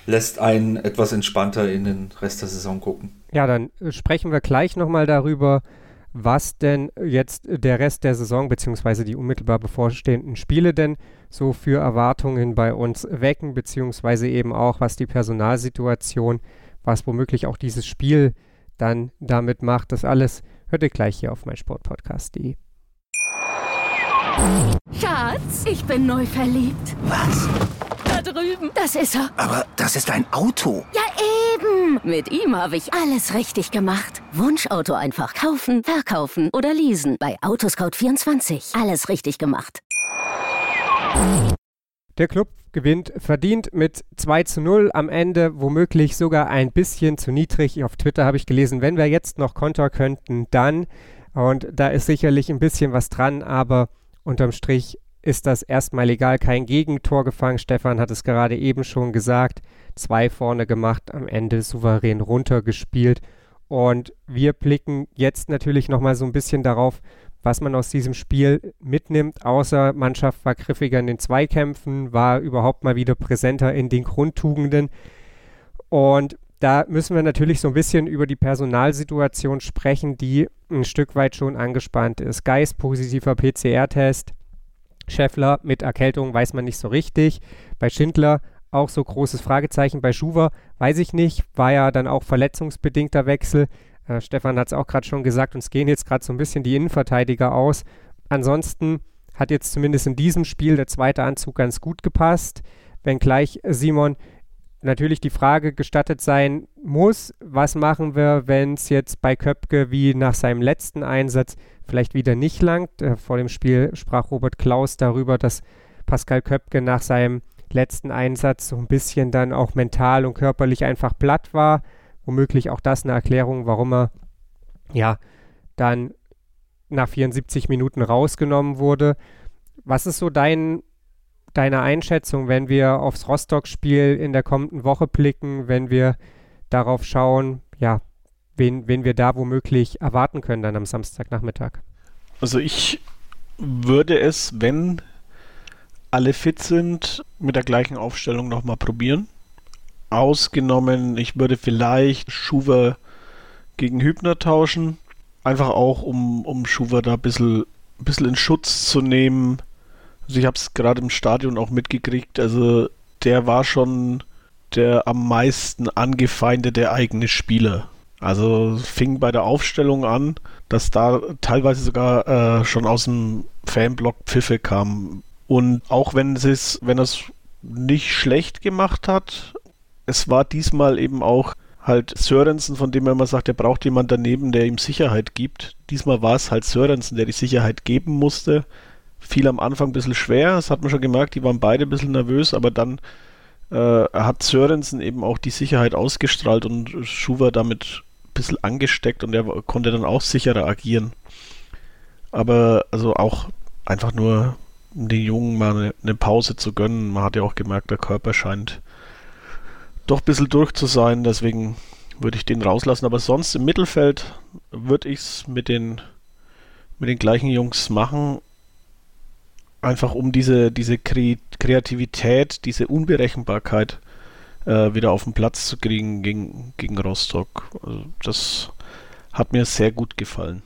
lässt einen etwas entspannter in den Rest der Saison gucken. Ja, dann äh, sprechen wir gleich nochmal darüber, was denn jetzt der Rest der Saison bzw. die unmittelbar bevorstehenden Spiele denn so für Erwartungen bei uns wecken, beziehungsweise eben auch, was die Personalsituation was womöglich auch dieses Spiel dann damit macht. Das alles hört ihr gleich hier auf meinsportpodcast.de. Schatz, ich bin neu verliebt. Was? drüben. Das ist er. Aber das ist ein Auto. Ja, eben. Mit ihm habe ich alles richtig gemacht. Wunschauto einfach kaufen, verkaufen oder leasen. Bei Autoscout24. Alles richtig gemacht. Der Club gewinnt verdient mit 2 zu 0. Am Ende womöglich sogar ein bisschen zu niedrig. Auf Twitter habe ich gelesen, wenn wir jetzt noch Konter könnten, dann. Und da ist sicherlich ein bisschen was dran, aber unterm Strich ist das erstmal egal. Kein Gegentor gefangen. Stefan hat es gerade eben schon gesagt. Zwei vorne gemacht, am Ende souverän runtergespielt. Und wir blicken jetzt natürlich nochmal so ein bisschen darauf, was man aus diesem Spiel mitnimmt, außer Mannschaft war griffiger in den Zweikämpfen, war überhaupt mal wieder präsenter in den Grundtugenden. Und da müssen wir natürlich so ein bisschen über die Personalsituation sprechen, die ein Stück weit schon angespannt ist. Geist, positiver PCR-Test. Scheffler mit Erkältung weiß man nicht so richtig. Bei Schindler auch so großes Fragezeichen. Bei Schuwer weiß ich nicht, war ja dann auch verletzungsbedingter Wechsel. Äh, Stefan hat es auch gerade schon gesagt, uns gehen jetzt gerade so ein bisschen die Innenverteidiger aus. Ansonsten hat jetzt zumindest in diesem Spiel der zweite Anzug ganz gut gepasst, wenngleich Simon natürlich die Frage gestattet sein muss, was machen wir, wenn es jetzt bei Köpke wie nach seinem letzten Einsatz vielleicht wieder nicht langt. Äh, vor dem Spiel sprach Robert Klaus darüber, dass Pascal Köpke nach seinem letzten Einsatz so ein bisschen dann auch mental und körperlich einfach platt war womöglich auch das eine Erklärung, warum er ja dann nach 74 Minuten rausgenommen wurde. Was ist so dein, deine Einschätzung, wenn wir aufs Rostock-Spiel in der kommenden Woche blicken, wenn wir darauf schauen, ja, wen, wen wir da womöglich erwarten können dann am Samstagnachmittag? Also ich würde es, wenn alle fit sind, mit der gleichen Aufstellung nochmal probieren ausgenommen, ich würde vielleicht Schuwer gegen Hübner tauschen. Einfach auch, um, um Schuwer da ein bisschen, ein bisschen in Schutz zu nehmen. Also ich habe es gerade im Stadion auch mitgekriegt. Also der war schon der am meisten angefeindete eigene Spieler. Also fing bei der Aufstellung an, dass da teilweise sogar äh, schon aus dem Fanblock Pfiffe kam. Und auch wenn es, wenn es nicht schlecht gemacht hat, es war diesmal eben auch halt Sörensen, von dem er immer sagt, er braucht jemand daneben, der ihm Sicherheit gibt. Diesmal war es halt Sörensen, der die Sicherheit geben musste. Fiel am Anfang ein bisschen schwer, das hat man schon gemerkt, die waren beide ein bisschen nervös, aber dann äh, hat Sörensen eben auch die Sicherheit ausgestrahlt und Schuwer damit ein bisschen angesteckt und er konnte dann auch sicherer agieren. Aber also auch einfach nur um den Jungen mal eine, eine Pause zu gönnen. Man hat ja auch gemerkt, der Körper scheint doch ein bisschen durch zu sein. Deswegen würde ich den rauslassen. Aber sonst im Mittelfeld würde ich es mit den, mit den gleichen Jungs machen. Einfach um diese, diese Kreativität, diese Unberechenbarkeit äh, wieder auf den Platz zu kriegen gegen, gegen Rostock. Also das hat mir sehr gut gefallen.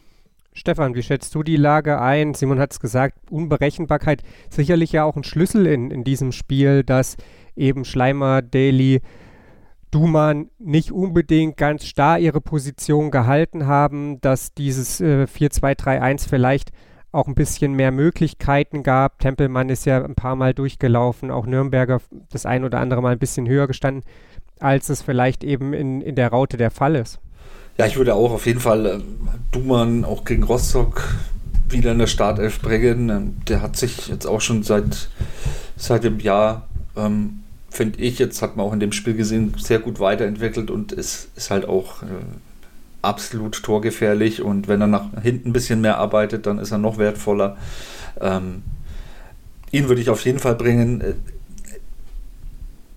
Stefan, wie schätzt du die Lage ein? Simon hat es gesagt, Unberechenbarkeit sicherlich ja auch ein Schlüssel in, in diesem Spiel, dass eben Schleimer, Daly, Duman nicht unbedingt ganz starr ihre Position gehalten haben, dass dieses äh, 4-2-3-1 vielleicht auch ein bisschen mehr Möglichkeiten gab. Tempelmann ist ja ein paar Mal durchgelaufen, auch Nürnberger das ein oder andere Mal ein bisschen höher gestanden, als es vielleicht eben in, in der Raute der Fall ist. Ja, ich würde auch auf jeden Fall äh, Duman auch gegen Rostock wieder in der Startelf bringen. Ähm, der hat sich jetzt auch schon seit, seit dem Jahr ähm, finde ich, jetzt hat man auch in dem Spiel gesehen, sehr gut weiterentwickelt und ist, ist halt auch äh, absolut torgefährlich. Und wenn er nach hinten ein bisschen mehr arbeitet, dann ist er noch wertvoller. Ähm, ihn würde ich auf jeden Fall bringen. Äh,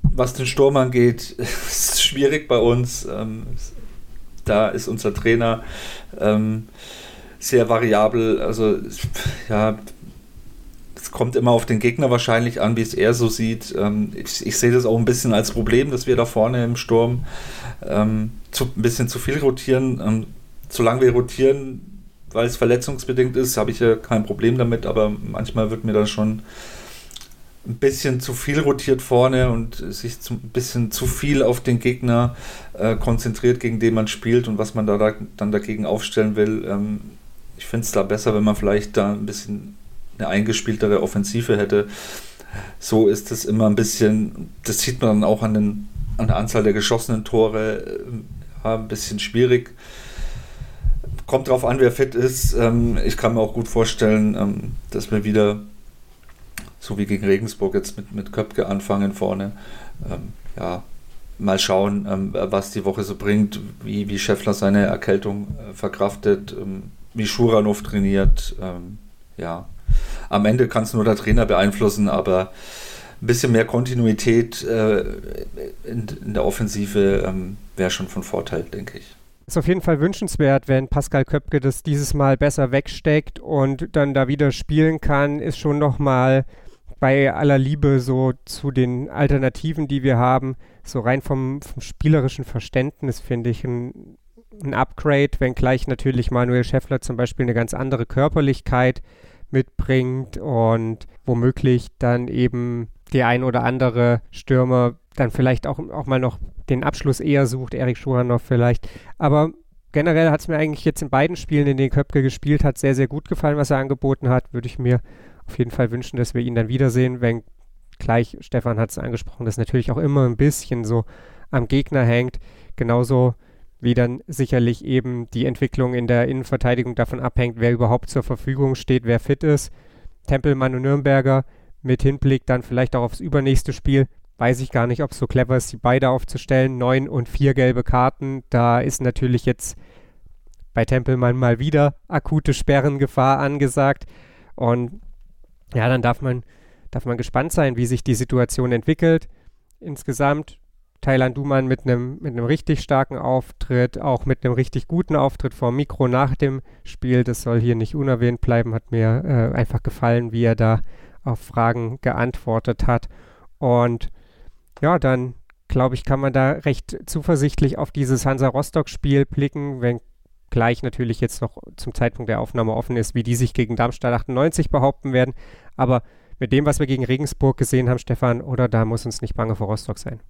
was den Sturm angeht, ist schwierig bei uns. Ähm, da ist unser Trainer ähm, sehr variabel. Also, ja, kommt immer auf den Gegner wahrscheinlich an, wie es er so sieht. Ähm, ich, ich, sehe das auch ein bisschen als Problem, dass wir da vorne im Sturm ähm, zu, ein bisschen zu viel rotieren. Ähm, solange wir rotieren, weil es verletzungsbedingt ist, habe ich ja kein Problem damit, aber manchmal wird mir da schon ein bisschen zu viel rotiert vorne und sich zu, ein bisschen zu viel auf den Gegner äh, konzentriert, gegen den man spielt und was man da, da dann dagegen aufstellen will. Ähm, ich finde es da besser, wenn man vielleicht da ein bisschen eine eingespieltere Offensive hätte. so ist es immer ein bisschen, das sieht man dann auch an, den, an der Anzahl der geschossenen Tore, äh, ja, ein bisschen schwierig. Kommt drauf an, wer fit ist. Ähm, ich kann mir auch gut vorstellen, ähm, dass wir wieder, so wie gegen Regensburg, jetzt mit, mit Köpke anfangen vorne. Ähm, ja, mal schauen, was die Woche so bringt, wie, wie Scheffler seine Erkältung äh, verkraftet, wie Schuranov trainiert. Ja, am Ende kann es nur der Trainer beeinflussen, aber ein bisschen mehr Kontinuität äh, in, in, der Offensive ähm, wäre schon von Vorteil, denke ich. Ist auf jeden Fall wünschenswert, wenn Pascal Köpke das dieses Mal besser wegsteckt und dann da wieder spielen kann, ist schon nochmal bei aller Liebe so zu den Alternativen, die wir haben, so rein vom, vom spielerischen Verständnis finde ich ein, ein Upgrade, wenngleich natürlich Manuel Schäffler zum Beispiel eine ganz andere Körperlichkeit mitbringt und womöglich dann eben der ein oder andere Stürmer dann vielleicht auch, auch mal noch den Abschluss eher sucht, Erik Schuhanov vielleicht. Aber generell hat es mir eigentlich jetzt in beiden Spielen, in denen Köpke gespielt hat, sehr, sehr gut gefallen, was er angeboten hat. Würde ich mir auf jeden Fall wünschen, dass wir ihn dann wiedersehen, wenn gleich, Stefan hat es angesprochen, das natürlich auch immer ein bisschen so am Gegner hängt. Genauso wie dann sicherlich eben die Entwicklung in der Innenverteidigung davon abhängt, wer überhaupt zur Verfügung steht, wer fit ist. Tempelmann und Nürnberger mit Hinblick dann vielleicht auch aufs übernächste Spiel. Weiß ich gar nicht, ob es so clever ist, die beide aufzustellen. Neun und vier gelbe Karten. Da ist natürlich jetzt bei Tempelmann mal wieder akute Sperrengefahr angesagt. Und ja, dann darf man, darf man gespannt sein, wie sich die Situation entwickelt. Insgesamt Thailand Duman mit einem mit richtig starken Auftritt, auch mit einem richtig guten Auftritt vor Mikro nach dem Spiel. Das soll hier nicht unerwähnt bleiben, hat mir äh, einfach gefallen, wie er da auf Fragen geantwortet hat. Und ja, dann glaube ich, kann man da recht zuversichtlich auf dieses Hansa Rostock-Spiel blicken, wenn gleich natürlich jetzt noch zum Zeitpunkt der Aufnahme offen ist, wie die sich gegen Darmstadt 98 behaupten werden. Aber mit dem, was wir gegen Regensburg gesehen haben, Stefan, oder da muss uns nicht bange vor Rostock sein.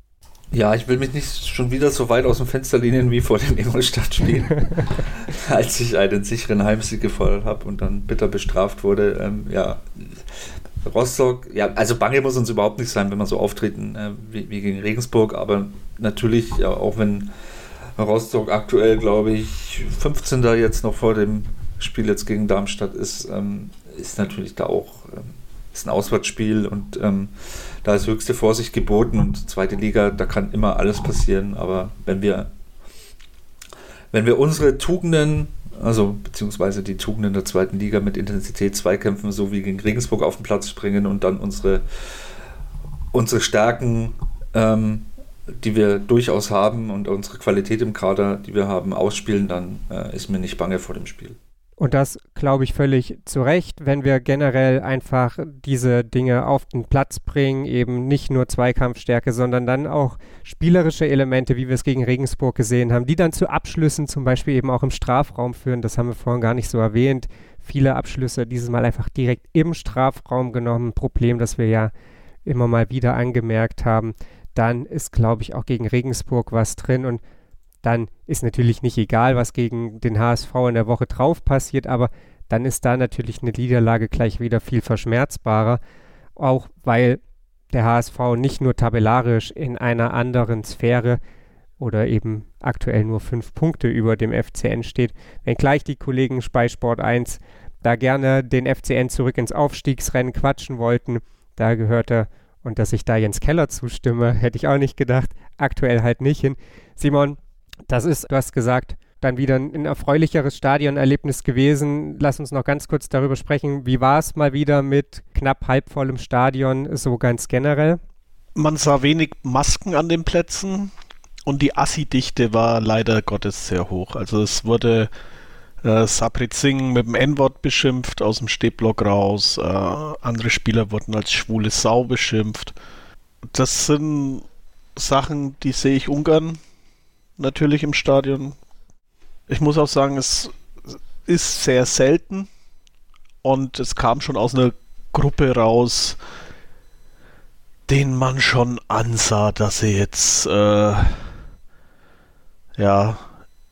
Ja, ich will mich nicht schon wieder so weit aus dem Fenster lehnen wie vor den Ingolstadt-Spielen, als ich einen sicheren Heimsieg gefordert habe und dann bitter bestraft wurde. Ähm, ja, Rostock, ja, also Bange muss uns überhaupt nicht sein, wenn wir so auftreten äh, wie, wie, gegen Regensburg, aber natürlich, ja, auch wenn Rostock aktuell, glaube ich, 15. jetzt noch vor dem Spiel jetzt gegen Darmstadt ist, ähm, ist natürlich da auch ähm, ist ein Auswärtsspiel und ähm, da ist höchste Vorsicht geboten und zweite Liga, da kann immer alles passieren, aber wenn wir wenn wir unsere Tugenden, also beziehungsweise die Tugenden der zweiten Liga mit Intensität Zweikämpfen, so wie gegen Regensburg auf den Platz springen und dann unsere, unsere Stärken, ähm, die wir durchaus haben und unsere Qualität im Kader, die wir haben, ausspielen, dann äh, ist mir nicht bange vor dem Spiel. Und das glaube ich völlig zu Recht, wenn wir generell einfach diese Dinge auf den Platz bringen, eben nicht nur Zweikampfstärke, sondern dann auch spielerische Elemente, wie wir es gegen Regensburg gesehen haben, die dann zu Abschlüssen zum Beispiel eben auch im Strafraum führen. Das haben wir vorhin gar nicht so erwähnt. Viele Abschlüsse dieses Mal einfach direkt im Strafraum genommen. Problem, das wir ja immer mal wieder angemerkt haben. Dann ist, glaube ich, auch gegen Regensburg was drin und dann ist natürlich nicht egal, was gegen den HSV in der Woche drauf passiert, aber dann ist da natürlich eine Niederlage gleich wieder viel verschmerzbarer, auch weil der HSV nicht nur tabellarisch in einer anderen Sphäre oder eben aktuell nur fünf Punkte über dem FCN steht, wenngleich die Kollegen bei Sport 1 da gerne den FCN zurück ins Aufstiegsrennen quatschen wollten, da gehört er, und dass ich da Jens Keller zustimme, hätte ich auch nicht gedacht, aktuell halt nicht hin. Simon, das ist, du hast gesagt, dann wieder ein erfreulicheres Stadionerlebnis gewesen. Lass uns noch ganz kurz darüber sprechen. Wie war es mal wieder mit knapp halbvollem Stadion, so ganz generell? Man sah wenig Masken an den Plätzen und die Assi-Dichte war leider Gottes sehr hoch. Also es wurde äh, Sabrit Singh mit dem N-Wort beschimpft aus dem Stehblock raus. Äh, andere Spieler wurden als schwule Sau beschimpft. Das sind Sachen, die sehe ich ungern natürlich im Stadion. Ich muss auch sagen, es ist sehr selten und es kam schon aus einer Gruppe raus, den man schon ansah, dass sie jetzt äh, ja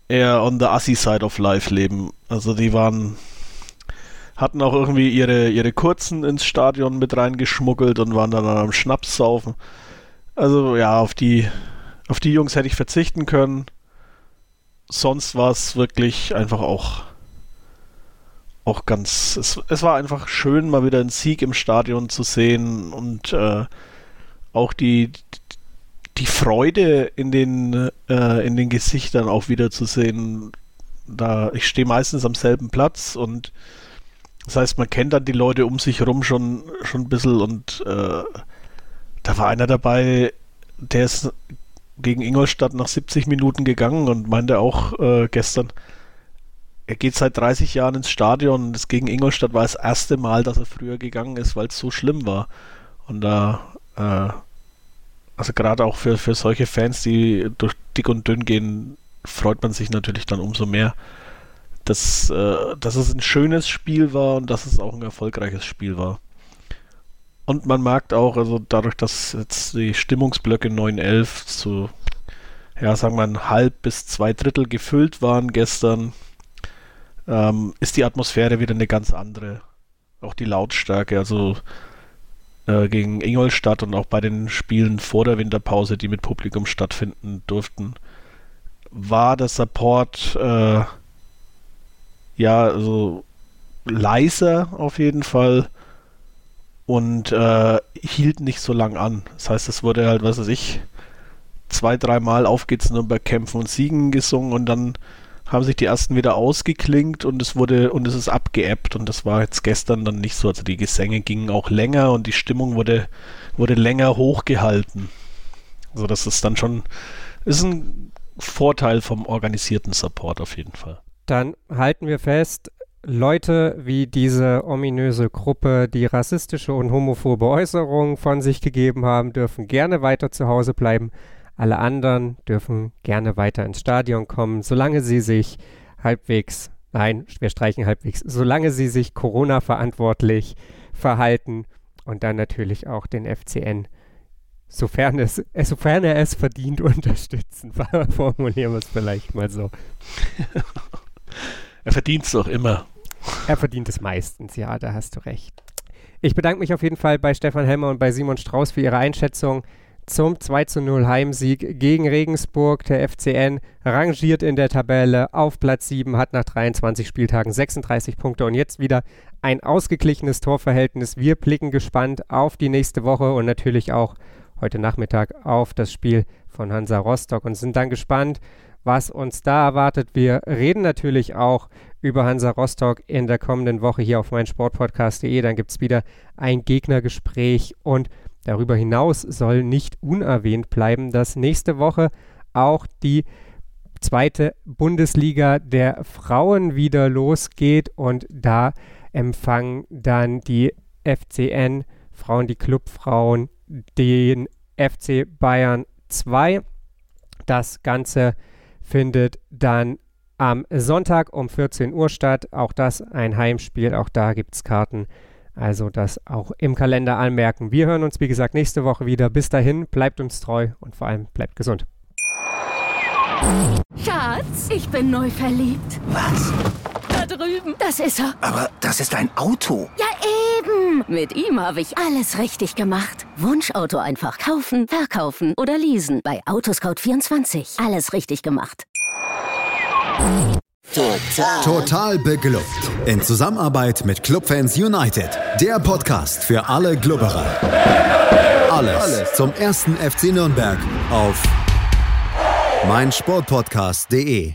eher on the assy side of life leben. Also die waren hatten auch irgendwie ihre, ihre Kurzen ins Stadion mit reingeschmuggelt und waren dann am Schnaps saufen. Also ja, auf die, auf die Jungs hätte ich verzichten können. Sonst war es wirklich einfach auch, auch ganz. Es, es war einfach schön, mal wieder einen Sieg im Stadion zu sehen und äh, auch die, die Freude in den, äh, in den Gesichtern auch wieder zu sehen. Da, ich stehe meistens am selben Platz und das heißt, man kennt dann die Leute um sich herum schon, schon ein bisschen und äh, da war einer dabei, der ist gegen Ingolstadt nach 70 Minuten gegangen und meinte auch äh, gestern, er geht seit 30 Jahren ins Stadion und das gegen Ingolstadt war das erste Mal, dass er früher gegangen ist, weil es so schlimm war. Und da, äh, also gerade auch für, für solche Fans, die durch dick und dünn gehen, freut man sich natürlich dann umso mehr dass, äh, dass es ein schönes Spiel war und dass es auch ein erfolgreiches Spiel war. Und man merkt auch, also dadurch, dass jetzt die Stimmungsblöcke 9-11 zu, ja, sagen wir mal, halb bis zwei Drittel gefüllt waren gestern, ähm, ist die Atmosphäre wieder eine ganz andere. Auch die Lautstärke, also äh, gegen Ingolstadt und auch bei den Spielen vor der Winterpause, die mit Publikum stattfinden durften, war der Support äh, ja, also leiser auf jeden Fall und äh, hielt nicht so lang an. Das heißt, es wurde halt, was weiß ich, zwei, dreimal auf geht's bei Kämpfen und Siegen gesungen und dann haben sich die ersten wieder ausgeklingt und es wurde und es ist abgeebbt und das war jetzt gestern dann nicht so. Also die Gesänge gingen auch länger und die Stimmung wurde, wurde länger hochgehalten. Also das ist dann schon, ist ein Vorteil vom organisierten Support auf jeden Fall dann halten wir fest, Leute wie diese ominöse Gruppe, die rassistische und homophobe Äußerungen von sich gegeben haben, dürfen gerne weiter zu Hause bleiben. Alle anderen dürfen gerne weiter ins Stadion kommen, solange sie sich halbwegs, nein, wir streichen halbwegs, solange sie sich Corona-verantwortlich verhalten und dann natürlich auch den FCN, sofern, es, sofern er es verdient, unterstützen. Formulieren wir es vielleicht mal so. Er verdient es doch immer. Er verdient es meistens, ja, da hast du recht. Ich bedanke mich auf jeden Fall bei Stefan Helmer und bei Simon Strauß für ihre Einschätzung zum 2 zu 0 Heimsieg gegen Regensburg. Der FCN rangiert in der Tabelle auf Platz 7, hat nach 23 Spieltagen 36 Punkte und jetzt wieder ein ausgeglichenes Torverhältnis. Wir blicken gespannt auf die nächste Woche und natürlich auch heute Nachmittag auf das Spiel von Hansa Rostock und sind dann gespannt, was uns da erwartet. Wir reden natürlich auch über Hansa Rostock in der kommenden Woche hier auf meinsportpodcast.de. Dann gibt es wieder ein Gegnergespräch und darüber hinaus soll nicht unerwähnt bleiben, dass nächste Woche auch die zweite Bundesliga der Frauen wieder losgeht und da empfangen dann die FCN Frauen, die Clubfrauen, den FC Bayern 2. Das Ganze findet dann am Sonntag um 14 Uhr statt. Auch das ein Heimspiel, auch da gibt es Karten. Also das auch im Kalender anmerken. Wir hören uns, wie gesagt, nächste Woche wieder. Bis dahin, bleibt uns treu und vor allem bleibt gesund. Schatz, ich bin neu verliebt. Was? Drüben. Das ist er. Aber das ist ein Auto. Ja, eben. Mit ihm habe ich alles richtig gemacht. Wunschauto einfach kaufen, verkaufen oder leasen. Bei Autoscout24. Alles richtig gemacht. Total. Total beglückt. In Zusammenarbeit mit Clubfans United. Der Podcast für alle Glubberer. Alles, Alles zum ersten FC Nürnberg auf meinsportpodcast.de.